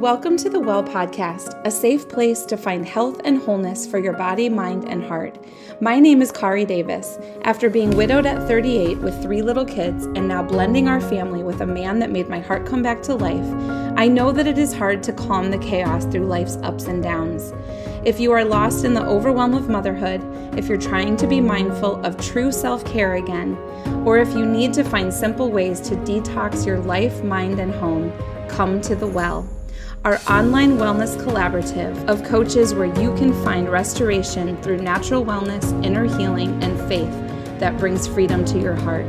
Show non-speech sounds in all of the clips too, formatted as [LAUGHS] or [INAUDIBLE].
Welcome to the Well Podcast, a safe place to find health and wholeness for your body, mind, and heart. My name is Kari Davis. After being widowed at 38 with three little kids and now blending our family with a man that made my heart come back to life, I know that it is hard to calm the chaos through life's ups and downs. If you are lost in the overwhelm of motherhood, if you're trying to be mindful of true self care again, or if you need to find simple ways to detox your life, mind, and home, come to the well our online wellness collaborative of coaches where you can find restoration through natural wellness, inner healing, and faith that brings freedom to your heart.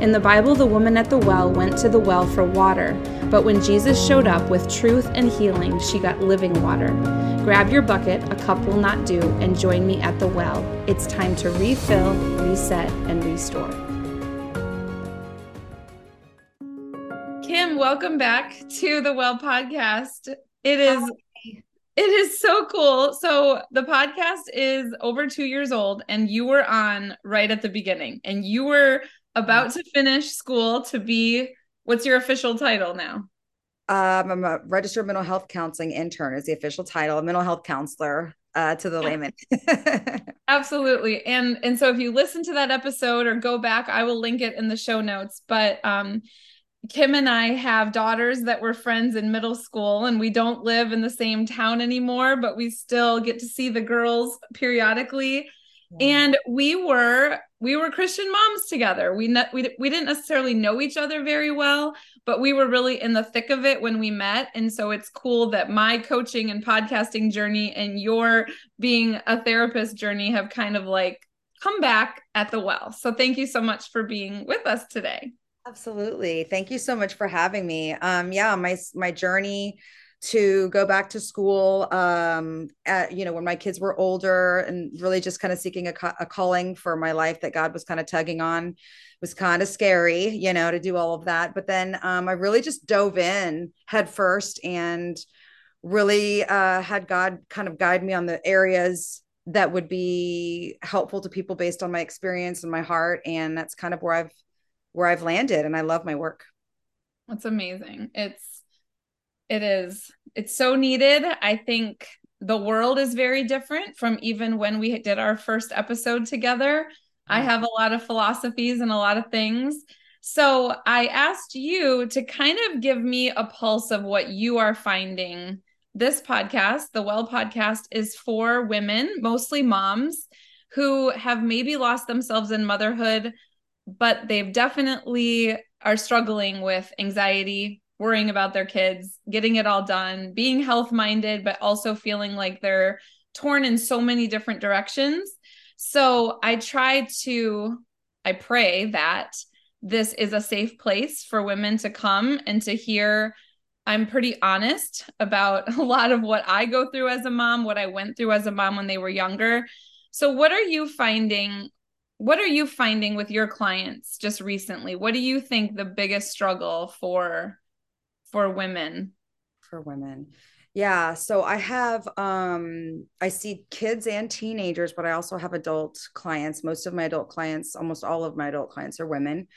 In the Bible, the woman at the well went to the well for water, but when Jesus showed up with truth and healing, she got living water. Grab your bucket, a cup will not do, and join me at the well. It's time to refill, reset, and restore. Welcome back to the Well Podcast. It is Hi. it is so cool. So the podcast is over 2 years old and you were on right at the beginning and you were about to finish school to be what's your official title now? Um, I'm a registered mental health counseling intern is the official title, a mental health counselor uh, to the layman. [LAUGHS] Absolutely. And and so if you listen to that episode or go back, I will link it in the show notes. But um Kim and I have daughters that were friends in middle school, and we don't live in the same town anymore, but we still get to see the girls periodically. And we were we were Christian moms together. We ne- we we didn't necessarily know each other very well, but we were really in the thick of it when we met. And so it's cool that my coaching and podcasting journey and your being a therapist journey have kind of like come back at the well. So thank you so much for being with us today. Absolutely. Thank you so much for having me. Um, yeah, my my journey to go back to school um at you know when my kids were older and really just kind of seeking a, a calling for my life that god was kind of tugging on was kind of scary you know to do all of that but then um i really just dove in head first and really uh had god kind of guide me on the areas that would be helpful to people based on my experience and my heart and that's kind of where i've where I've landed and I love my work. That's amazing. It's it is. It's so needed. I think the world is very different from even when we did our first episode together. I mm. have a lot of philosophies and a lot of things. So I asked you to kind of give me a pulse of what you are finding. This podcast, the Well podcast, is for women, mostly moms, who have maybe lost themselves in motherhood but they've definitely are struggling with anxiety, worrying about their kids, getting it all done, being health minded, but also feeling like they're torn in so many different directions. So I try to, I pray that this is a safe place for women to come and to hear. I'm pretty honest about [LAUGHS] a lot of what I go through as a mom, what I went through as a mom when they were younger. So, what are you finding what are you finding with your clients just recently? What do you think the biggest struggle for for women? For women. Yeah so i have um i see kids and teenagers but i also have adult clients. Most of my adult clients almost all of my adult clients are women.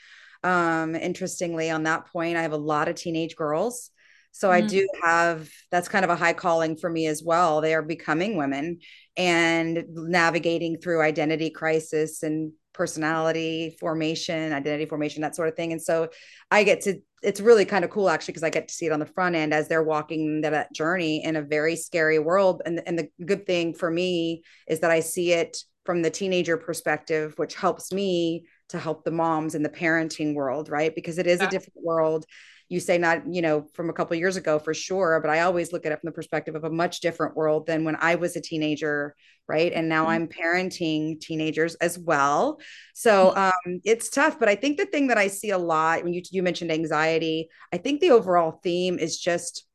Um interestingly on that point i have a lot of teenage girls so mm-hmm. I do have that's kind of a high calling for me as well. They are becoming women and navigating through identity crisis and personality formation, identity formation, that sort of thing. And so I get to it's really kind of cool actually because I get to see it on the front end as they're walking that journey in a very scary world. And, and the good thing for me is that I see it from the teenager perspective, which helps me to help the moms in the parenting world, right? Because it is yeah. a different world you say not you know from a couple years ago for sure but i always look at it from the perspective of a much different world than when i was a teenager right and now mm-hmm. i'm parenting teenagers as well so mm-hmm. um, it's tough but i think the thing that i see a lot when you you mentioned anxiety i think the overall theme is just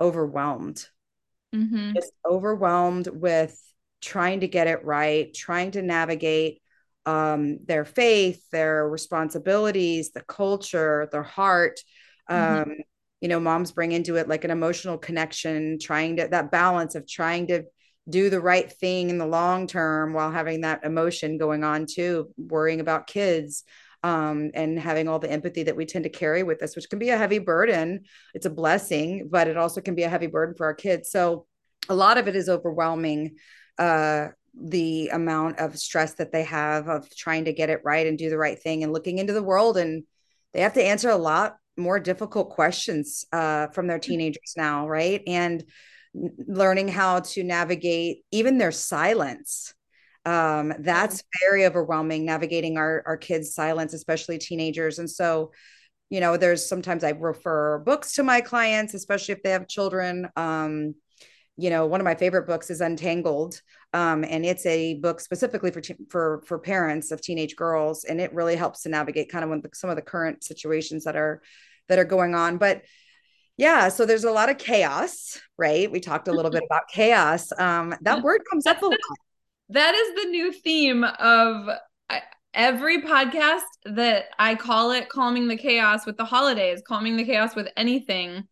overwhelmed mm-hmm. just overwhelmed with trying to get it right trying to navigate um, their faith their responsibilities the culture their heart mm-hmm. um, you know moms bring into it like an emotional connection trying to that balance of trying to do the right thing in the long term while having that emotion going on too worrying about kids um, and having all the empathy that we tend to carry with us, which can be a heavy burden. It's a blessing, but it also can be a heavy burden for our kids. So a lot of it is overwhelming. Uh, the amount of stress that they have of trying to get it right and do the right thing and looking into the world and they have to answer a lot more difficult questions uh, from their teenagers now right? And learning how to navigate even their silence um, that's very overwhelming navigating our our kids silence especially teenagers. And so you know there's sometimes i refer books to my clients especially if they have children. Um, you know, one of my favorite books is Untangled, um, and it's a book specifically for for for parents of teenage girls, and it really helps to navigate kind of the, some of the current situations that are that are going on. But yeah, so there's a lot of chaos, right? We talked a little bit about chaos. Um, that word comes up a lot. That is the new theme of every podcast that I call it calming the chaos with the holidays, calming the chaos with anything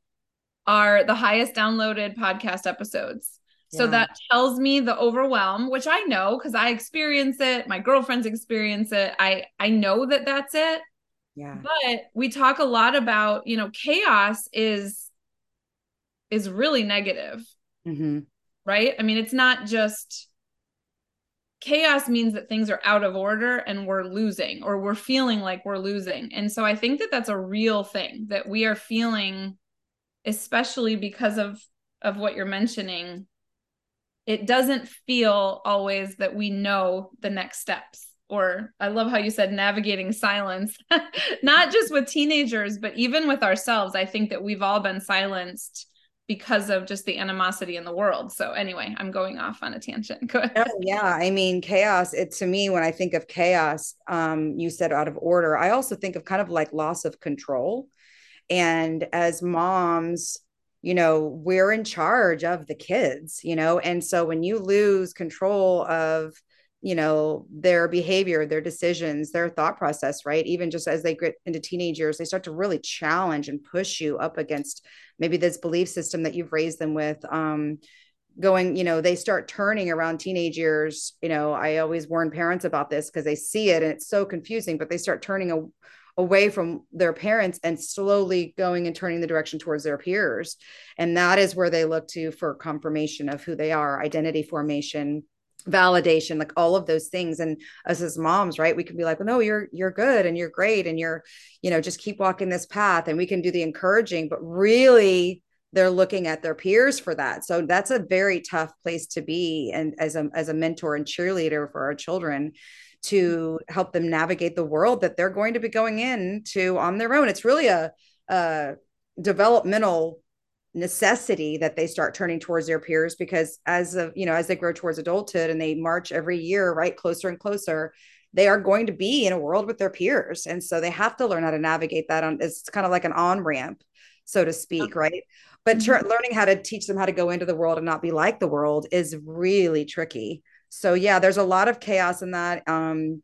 are the highest downloaded podcast episodes. Yeah. So that tells me the overwhelm, which I know because I experience it. My girlfriends experience it. I I know that that's it. Yeah. But we talk a lot about, you know, chaos is is really negative. Mm-hmm. Right? I mean, it's not just chaos means that things are out of order and we're losing or we're feeling like we're losing. And so I think that that's a real thing that we are feeling especially because of of what you're mentioning it doesn't feel always that we know the next steps or i love how you said navigating silence [LAUGHS] not just with teenagers but even with ourselves i think that we've all been silenced because of just the animosity in the world. So anyway, I'm going off on a tangent. [LAUGHS] Go ahead. Oh, yeah, I mean chaos. It to me when I think of chaos, um, you said out of order. I also think of kind of like loss of control. And as moms, you know, we're in charge of the kids, you know, and so when you lose control of, you know, their behavior, their decisions, their thought process, right? Even just as they get into teenage years, they start to really challenge and push you up against maybe this belief system that you've raised them with. Um, going you know they start turning around teenage years you know i always warn parents about this because they see it and it's so confusing but they start turning a, away from their parents and slowly going and turning the direction towards their peers. And that is where they look to for confirmation of who they are, identity formation, validation like all of those things. And us as moms right we can be like well no you're you're good and you're great and you're you know just keep walking this path. And we can do the encouraging but really they're looking at their peers for that. So that's a very tough place to be and as a as a mentor and cheerleader for our children to mm-hmm. help them navigate the world that they're going to be going into on their own. It's really a, a developmental necessity that they start turning towards their peers because as of you know as they grow towards adulthood and they march every year right closer and closer they are going to be in a world with their peers. And so they have to learn how to navigate that on it's kind of like an on ramp so to speak right? But mm-hmm. learning how to teach them how to go into the world and not be like the world is really tricky. So yeah there's a lot of chaos in that um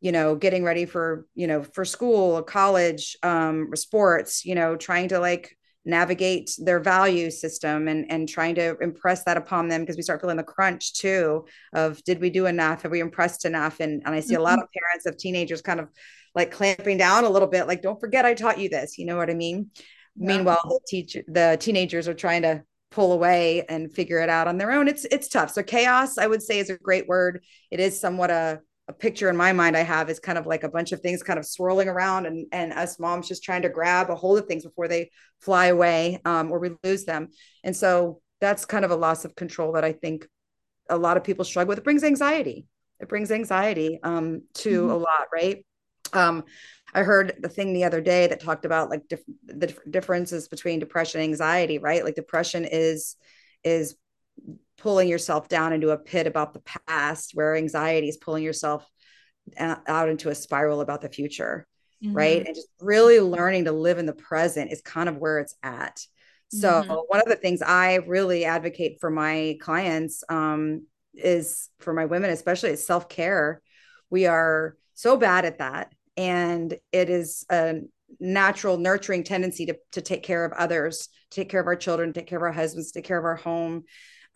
you know getting ready for you know for school college um sports you know trying to like navigate their value system and and trying to impress that upon them because we start feeling the crunch too of did we do enough have we impressed enough and and i see mm-hmm. a lot mm-hmm. of parents of teenagers kind of like clamping down a little bit like don't forget i taught you this you know what i mean yeah. meanwhile the teacher the teenagers are trying to pull away and figure it out on their own it's it's tough so chaos i would say is a great word it is somewhat a, a picture in my mind i have is kind of like a bunch of things kind of swirling around and and us moms just trying to grab a hold of things before they fly away um, or we lose them and so that's kind of a loss of control that i think a lot of people struggle with it brings anxiety it brings anxiety um, to mm-hmm. a lot right um, I heard the thing the other day that talked about like diff- the differences between depression and anxiety, right? Like depression is is pulling yourself down into a pit about the past, where anxiety is pulling yourself out into a spiral about the future, mm-hmm. right? And just really learning to live in the present is kind of where it's at. So mm-hmm. one of the things I really advocate for my clients um, is for my women, especially, is self care. We are so bad at that and it is a natural nurturing tendency to, to take care of others take care of our children take care of our husbands take care of our home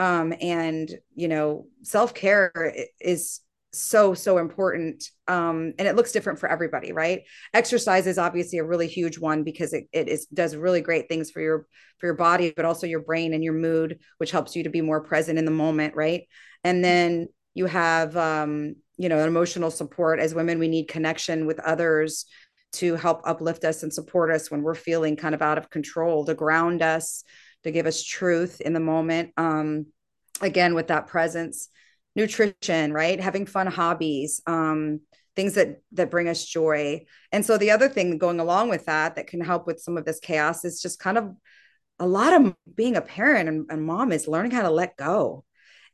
um, and you know self-care is so so important. Um and it looks different for everybody right? Exercise is obviously a really huge one because it, it is does really great things for your for your body but also your brain and your mood which helps you to be more present in the moment right? And then you have um you know emotional support. As women we need connection with others to help uplift us and support us when we're feeling kind of out of control to ground us to give us truth in the moment um again with that presence nutrition, right? Having fun hobbies, um, things that that bring us joy. And so the other thing going along with that that can help with some of this chaos is just kind of a lot of being a parent and, and mom is learning how to let go.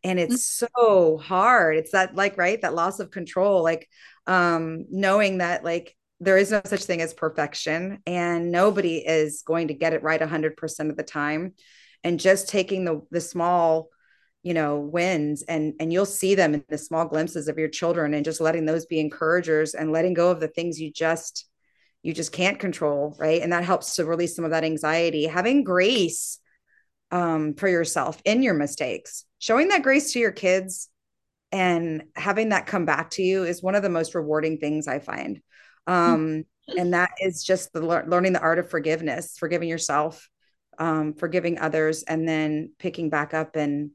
And it's mm-hmm. so hard. It's that like right that loss of control, like um, knowing that like there is no such thing as perfection and nobody is going to get it right 100% of the time. And just taking the the small you know wins and and you'll see them in the small glimpses of your children and just letting those be encouragers and letting go of the things you just you just can't control right? And that helps to release some of that anxiety. Having grace um, for yourself in your mistakes showing that grace to your kids and having that come back to you is one of the most rewarding things i find um, [LAUGHS] and that is just the learning the art of forgiveness forgiving yourself um, forgiving others and then picking back up and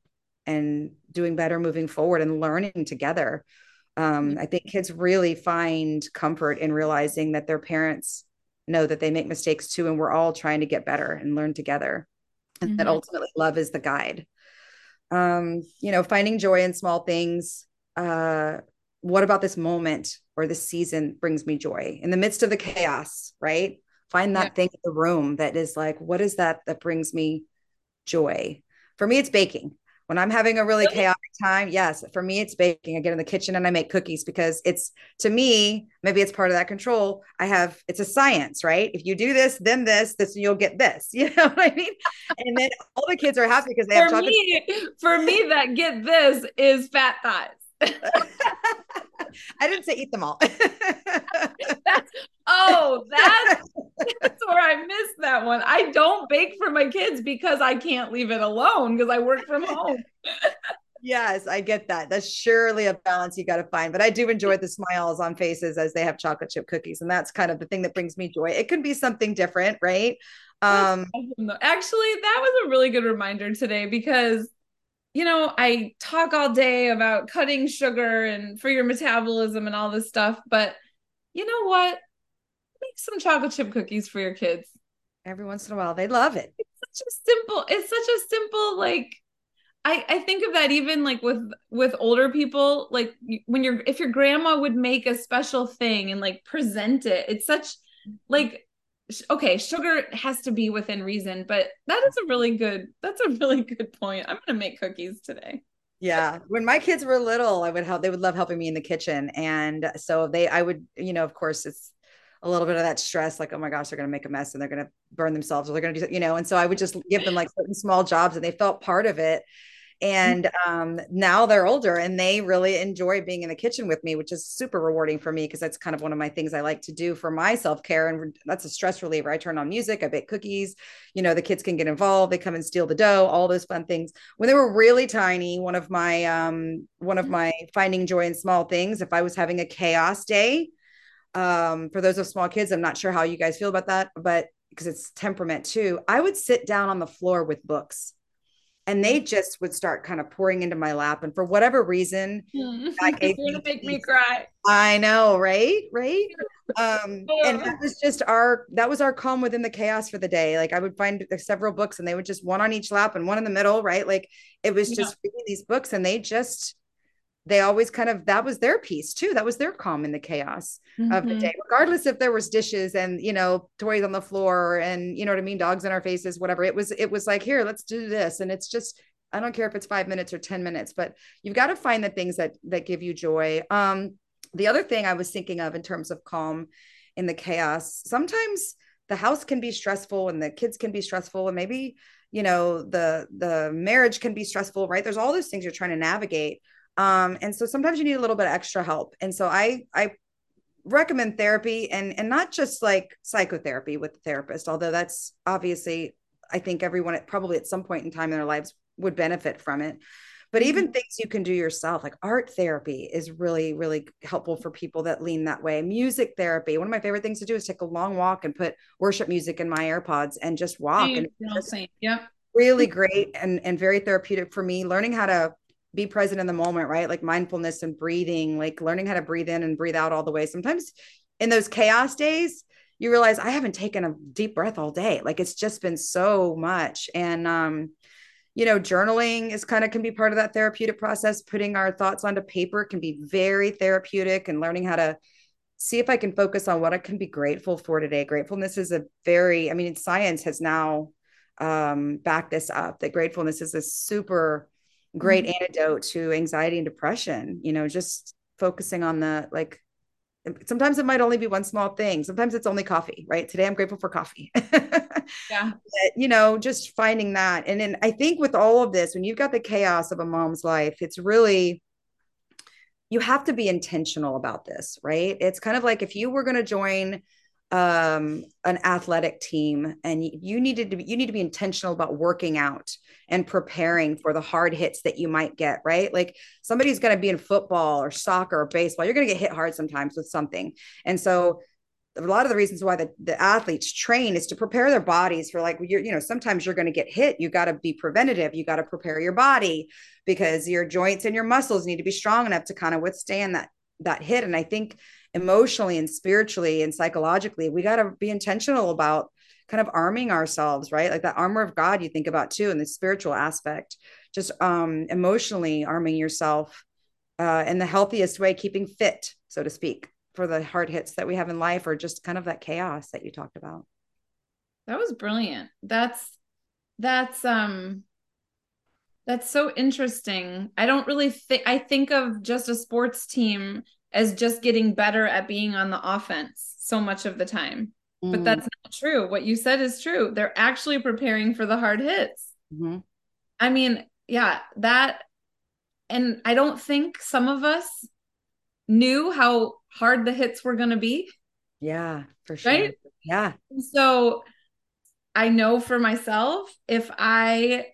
and doing better moving forward and learning together. Um, I think kids really find comfort in realizing that their parents know that they make mistakes too, and we're all trying to get better and learn together. And mm-hmm. that ultimately love is the guide. Um, you know, finding joy in small things. Uh, what about this moment or this season brings me joy in the midst of the chaos, right? Find that yeah. thing in the room that is like, what is that that brings me joy? For me, it's baking when I'm having a really, really chaotic time, yes, for me, it's baking. I get in the kitchen and I make cookies because it's to me, maybe it's part of that control. I have it's a science, right? If you do this, then this, this, you'll get this. [LAUGHS] You know what I mean? And then all the kids are happy because they for have chocolate. Me, for me, that get this is fat thighs. [LAUGHS] I didn't say eat them all. [LAUGHS] that's, oh, that's, that's where I missed that one. I don't bake for my kids because I can't leave it alone because I work from home. [LAUGHS] yes, I get that. That's surely a balance you got to find. But I do enjoy the smiles on faces as they have chocolate chip cookies. And that's kind of the thing that brings me joy. It can be something different, right? Um, Actually, that was a really good reminder today because you know, I talk all day about cutting sugar and for your metabolism and all this stuff, but you know what? Make some chocolate chip cookies for your kids. Every once in a while, they love it. It's such a simple, it's such a simple, like, I, I think of that even like with with older people like when you're if your grandma would make a special thing and like present it it's such like okay, sugar has to be within reason, but that is a really good that's a really good point. I'm to make cookies today. Yeah, when my kids were little, I would help they would love helping me in the kitchen and so they I would, you know, of course it's a little bit of that stress like oh my gosh they're to make a mess and they're to burn themselves or they're to do you know and so i would just give them like certain small jobs and they felt part of it and um, now they're older and they really enjoy being in the kitchen with me which is super rewarding for me because that's kind of one of my things i like to do for my self-care and that's a stress reliever. I turn on music i bake cookies you know the kids can get involved they come and steal the dough all those fun things. When they were really tiny one of my um, one of my finding joy in small things if i was having a chaos day um, for those of small kids i'm not sure how you guys feel about that but because it's temperament too i would sit down on the floor with books and they just would start kind of pouring into my lap and for whatever reason mm. that [LAUGHS] gave me make me cry. I know right? Right? [LAUGHS] Um and that was just our that was our calm within the chaos for the day. Like i would find several books and they would just one on each lap and one in the middle right? Like it was just yeah. reading these books and they just they always kind of that was their piece too. That was their calm in the chaos mm-hmm. of the mm-hmm. day regardless if there was dishes and you know toys on the floor and you know what i mean dogs in our faces whatever. It was it was like here let's do this. And it's just i don't care if it's five minutes or 10 minutes but you've got to find the things that that give you joy. Um the other thing i was thinking of in terms of calm in the chaos sometimes the house can be stressful and the kids can be stressful and maybe you know the the marriage can be stressful right? There's all those things you're trying to navigate um, and so sometimes you need a little bit of extra help. And so i i recommend therapy and and not just like psychotherapy with the therapist although that's obviously i think everyone at probably at some point in time in their lives would benefit from it. But even mm-hmm. things you can do yourself like art therapy is really really helpful for people that lean that way. Music therapy one of my favorite things to do is take a long walk and put worship music in my airpods and just walk and just yep. really great and and very therapeutic for me learning how to be present in the moment right like mindfulness and breathing like learning how to breathe in and breathe out all the way sometimes in those chaos days you realize i haven't taken a deep breath all day like it's just been so much and um you know, journaling is kind of can be part of that therapeutic process. Putting our thoughts onto paper can be very therapeutic and learning how to see if I can focus on what I can be grateful for today. Gratefulness is a very, I mean, science has now um, backed this up that gratefulness is a super great mm-hmm. antidote to anxiety and depression. You know, just focusing on the like sometimes it might only be one small thing. Sometimes it's only coffee right? Today i'm grateful for coffee. [LAUGHS] Yeah. But, you know just finding that. And then i think with all of this when you've got the chaos of a mom's life it's really you have to be intentional about this right? It's kind of like if you were going to join um, an athletic team and you needed to be, you need to be intentional about working out and preparing for the hard hits that you might get right? Like somebody's going to be in football or soccer or baseball you're going to get hit hard sometimes with something. And so a lot of the reasons why the, the athletes train is to prepare their bodies for like you're you know sometimes you're going to get hit you got to be preventative you got to prepare your body because your joints and your muscles need to be strong enough to kind of withstand that that hit. And i think emotionally and spiritually and psychologically we got to be intentional about kind of arming ourselves right? Like that armor of god you think about too in the spiritual aspect. Just um emotionally arming yourself uh in the healthiest way keeping fit so to speak for the hard hits that we have in life or just kind of that chaos that you talked about. That was brilliant. That's that's um that's so interesting. I don't really think i think of just a sports team as just getting better at being on the offense so much of the time. Mm. But that's not true. What you said is true. They're actually preparing for the hard hits. Mm-hmm. I mean, yeah, that, and I don't think some of us knew how hard the hits were going to be. Yeah, for sure. Right? Yeah. So I know for myself, if I,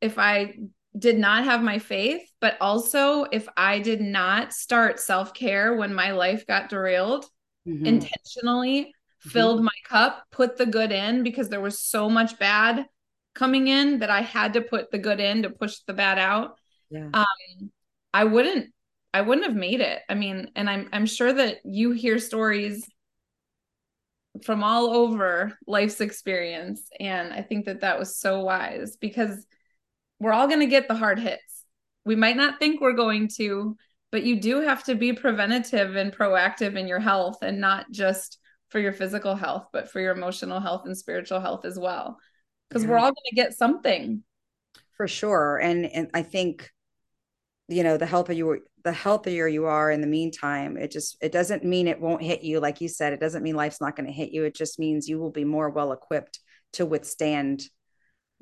if I did not have my faith, but also if I did not start self care when my life got derailed, mm-hmm. intentionally mm-hmm. filled my cup, put the good in because there was so much bad coming in that I had to put the good in to push the bad out. Yeah. Um, I wouldn't, I wouldn't have made it. I mean, and I'm, I'm sure that you hear stories from all over life's experience. And I think that that was so wise because we're all going to get the hard hits. We might not think we're going to, but you do have to be preventative and proactive in your health and not just for your physical health, but for your emotional health and spiritual health as well. Because yeah. we're all going to get something. For sure. And and I think you know the healthier you the healthier you are in the meantime it just it doesn't mean it won't hit you like you said it doesn't mean life's not going to hit you it just means you will be more well equipped to withstand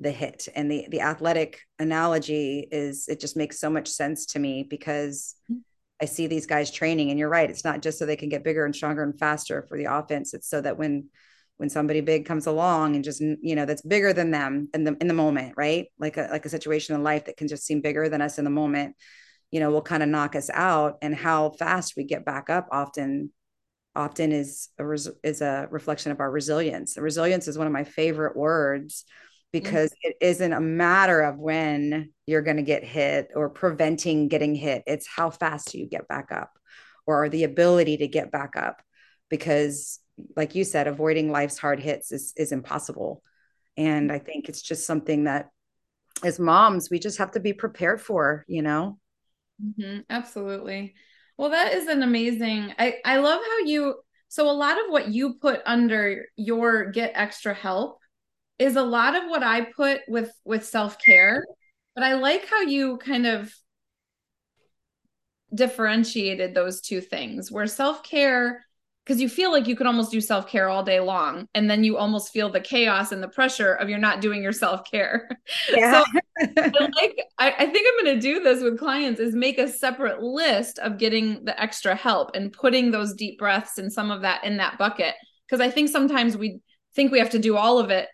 the hit. And the the athletic analogy is it just makes so much sense to me because I see these guys training. And you're right it's not just so they can get bigger and stronger and faster for the offense. It's so that when when somebody big comes along and just you know that's bigger than them in the in the moment right? Like a like a situation in life that can just seem bigger than us in the moment you know will kind of knock us out. And how fast we get back up often often is a res- is a reflection of our resilience. Resilience is one of my favorite words. Because mm-hmm. it isn't a matter of when you're going to get hit or preventing getting hit. It's how fast you get back up or the ability to get back up. Because, like you said, avoiding life's hard hits is, is impossible. And I think it's just something that as moms, we just have to be prepared for, you know? Mm-hmm. Absolutely. Well, that is an amazing. I, I love how you, so a lot of what you put under your get extra help is a lot of what I put with with self-care, but I like how you kind of differentiated those two things where self-care because you feel like you could almost do self-care all day long and then you almost feel the chaos and the pressure of you're not doing your self-care [LAUGHS] yeah. so [LAUGHS] I like I, I think i'm going to do this with clients is make a separate list of getting the extra help and putting those deep breaths and some of that in that bucket because i think sometimes we think we have to do all of it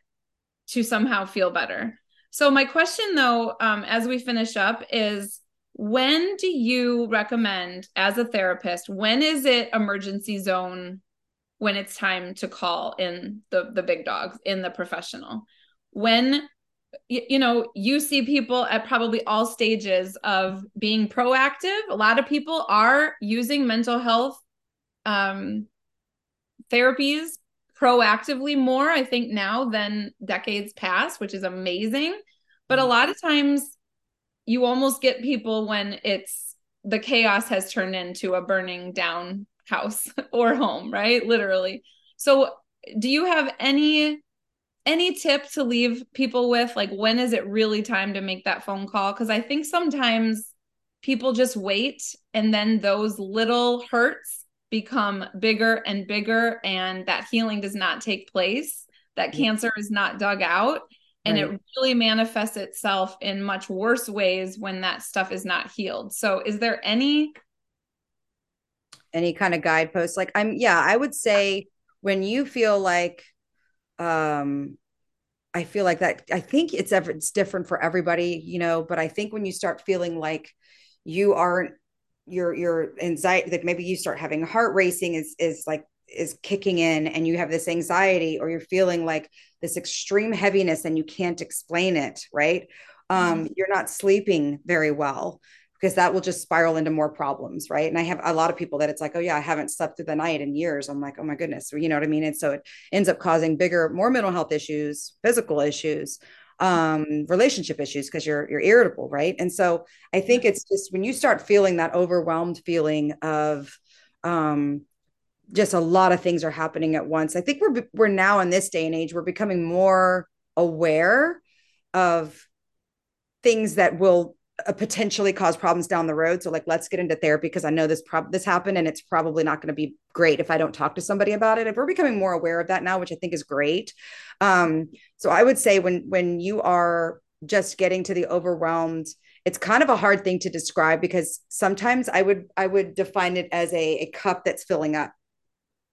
to somehow feel better. So my question though, um, as we finish up is when do you recommend as a therapist, when is it emergency zone when it's time to call in the the big dogs in the professional? When you know you see people at probably all stages of being proactive a lot of people are using mental health um, therapies proactively more i think now than decades past which is amazing. But a mm-hmm. lot of times you almost get people when it's the chaos has turned into a burning down house [LAUGHS] or home right? Literally. So do you have any any tip to leave people with? Like when is it really time to make that phone call? Because i think sometimes people just wait and then those little hurts become bigger and bigger and that healing does not take place that cancer is not dug out and right. it really manifests itself in much worse ways when that stuff is not healed. So is there any any kind of guideposts? Like i'm yeah i would say when you feel like um i feel like that i think it's ever it's different for everybody you know but i think when you start feeling like you aren't your your anxiety like maybe you start having heart racing is is like is kicking in and you have this anxiety or you're feeling like this extreme heaviness and you can't explain it right? Um mm-hmm. you're not sleeping very well because that will just spiral into more problems right? And i have a lot of people that it's like oh yeah i haven't slept through the night in years. I'm like oh my goodness you know what i mean? And so it ends up causing bigger more mental health issues physical issues um relationship issues because you're you're irritable right? And so i think it's just when you start feeling that overwhelmed feeling of um just a lot of things are happening at once i think we're we're now in this day and age we're becoming more aware of things that will potentially cause problems down the road. So like, let's get into therapy because I know this prob this happened and it's probably not going to be great if I don't talk to somebody about it. If we're becoming more aware of that now, which I think is great. Um, so I would say when when you are just getting to the overwhelmed, it's kind of a hard thing to describe because sometimes I would I would define it as a, a cup that's filling up.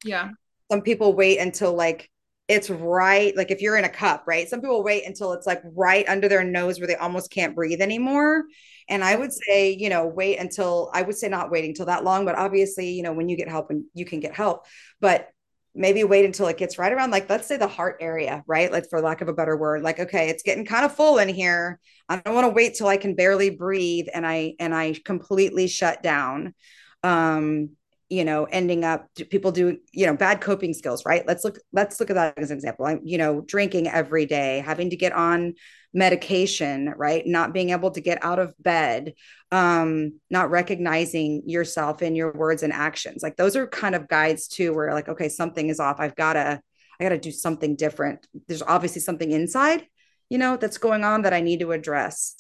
Yeah. Some people wait until like it's right like if you're in a cup right? Some people wait until it's like right under their nose where they almost can't breathe anymore. And i would say you know wait until i would say not waiting till that long but obviously you know when you get help and you can get help. But maybe wait until it gets right around like let's say the heart area right? Like for lack of a better word like okay it's getting kind of full in here. I don't want to wait till i can barely breathe and i and i completely shut down. Um you know ending up people do you know bad coping skills right? Let's look let's look at that as an example. I'm you know drinking every day having to get on medication right? Not being able to get out of bed um not recognizing yourself in your words and actions. Like those are kind of guides too where like okay something is off. I've got to i got to do something different. There's obviously something inside you know that's going on that i need to address.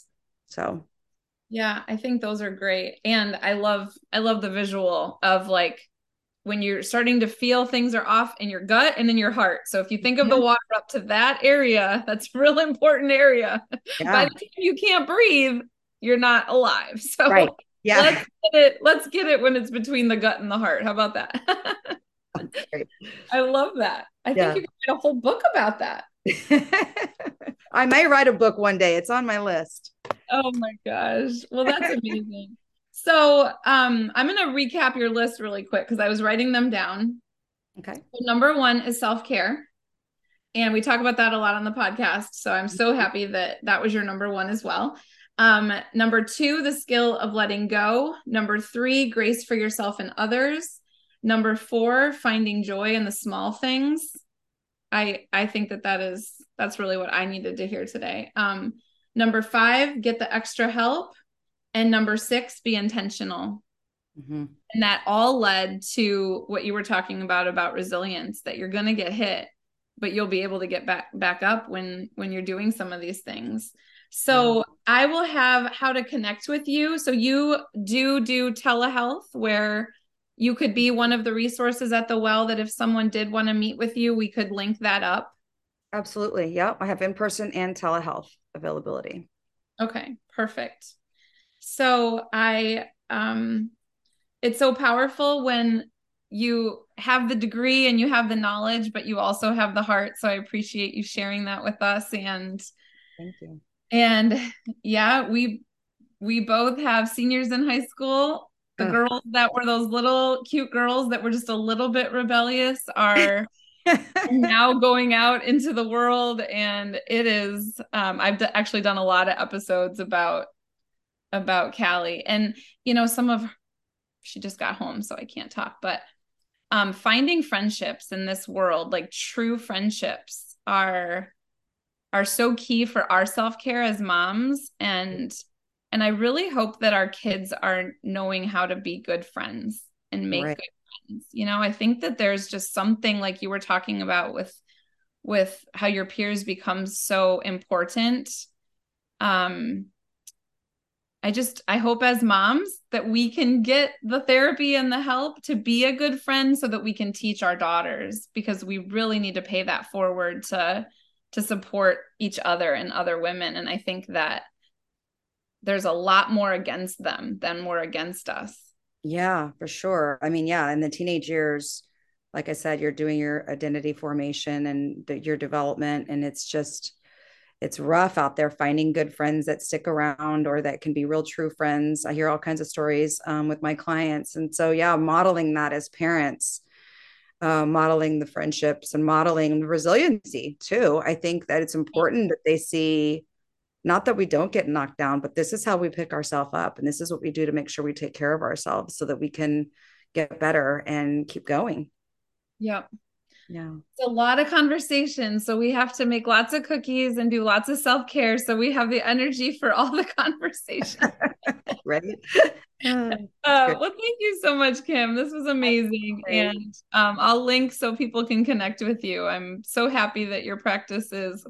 So yeah, I think those are great. And I love I love the visual of like when you're starting to feel things are off in your gut and in your heart. So if you think of the mm-hmm. water up to that area, that's a real important area. [LAUGHS] Yeah. By the time you can't breathe, you're not alive. [LAUGHS] So right. yeah. let's get it, let's get it when it's between the gut and the heart. How about that? [LAUGHS] I love that. I yeah. think you could write a whole book about that. [LAUGHS] I may write a book one day. It's on my list. Oh my gosh. Well, that's [LAUGHS] amazing. so um, I'm going to recap your list really quick because I was writing them down. Okay. So number one is self care. And we talk about that a lot on the podcast. So I'm so mm-hmm. happy that that was your number one as well. Um, number two, the skill of letting go. Number three, grace for yourself and others. Number four, finding joy in the small things. I I think that that is that's really what I needed to hear today. Um, Number five, get the extra help. And number six, be intentional. Mm-hmm. And that all led to what you were talking about about resilience that you're going to get hit, but you'll be able to get back back up when when you're doing some of these things. So yeah. I will have how to connect with you. So you do do telehealth where you could be one of the resources at the well that if someone did want to meet with you, we could link that up. Absolutely. Yeah. I have in person and telehealth availability. Okay. Perfect. So I, um, it's so powerful when you have the degree and you have the knowledge, but you also have the heart. So I appreciate you sharing that with us. And thank you. And yeah, we we both have seniors in high school. The girls that were those little cute girls that were just a little bit rebellious are [LAUGHS] now going out into the world and it is um, i've d- actually done a lot of episodes about about callie. And you know some of she just got home so i can't talk but um, finding friendships in this world like true friendships are are so key for our self-care as moms and and i really hope that our kids are knowing how to be good friends and make right. good friends. You know i think that there's just something like you were talking about with with how your peers become so important. Um I just I hope as moms that we can get the therapy and the help to be a good friend so that we can teach our daughters because we really need to pay that forward to to support each other and other women. And I think that there's a lot more against them than more against us. Yeah, for sure. I mean, yeah, in the teenage years like I said you're doing your identity formation and the, your development and it's just it's rough out there finding good friends that stick around or that can be real true friends. I hear all kinds of stories um, with my clients. And so, yeah, modeling that as parents, uh, modeling the friendships and modeling the resiliency too. I think that it's important that they see not that we don't get knocked down, but this is how we pick ourselves up. And this is what we do to make sure we take care of ourselves so that we can get better and keep going. Yep. Yeah. It's a lot of conversation so we have to make lots of cookies and do lots of self-care so we have the energy for all the [LAUGHS] conversation. [LAUGHS] Right? [LAUGHS] Uh, well thank you so much kim. This was amazing and um, i'll link so people can connect with you. I'm so happy that your practice is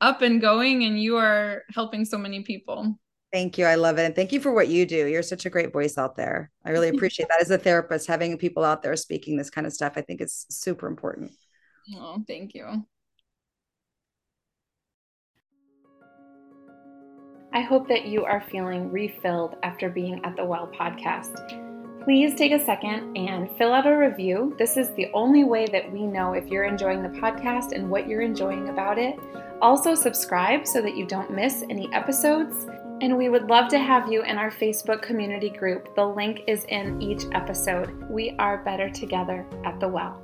up and going and you are helping so many people Thank you. I love it. And thank you for what you do. You're such a great voice out there. I really [LAUGHS] appreciate that as a therapist, having people out there speaking this kind of stuff. I think it's super important. Oh, thank you. I hope that you are feeling refilled after being at the Well podcast. Please take a second and fill out a review. This is the only way that we know if you're enjoying the podcast and what you're enjoying about it. Also, subscribe so that you don't miss any episodes and we would love to have you in our Facebook community group. The link is in each episode. We are better together at the well.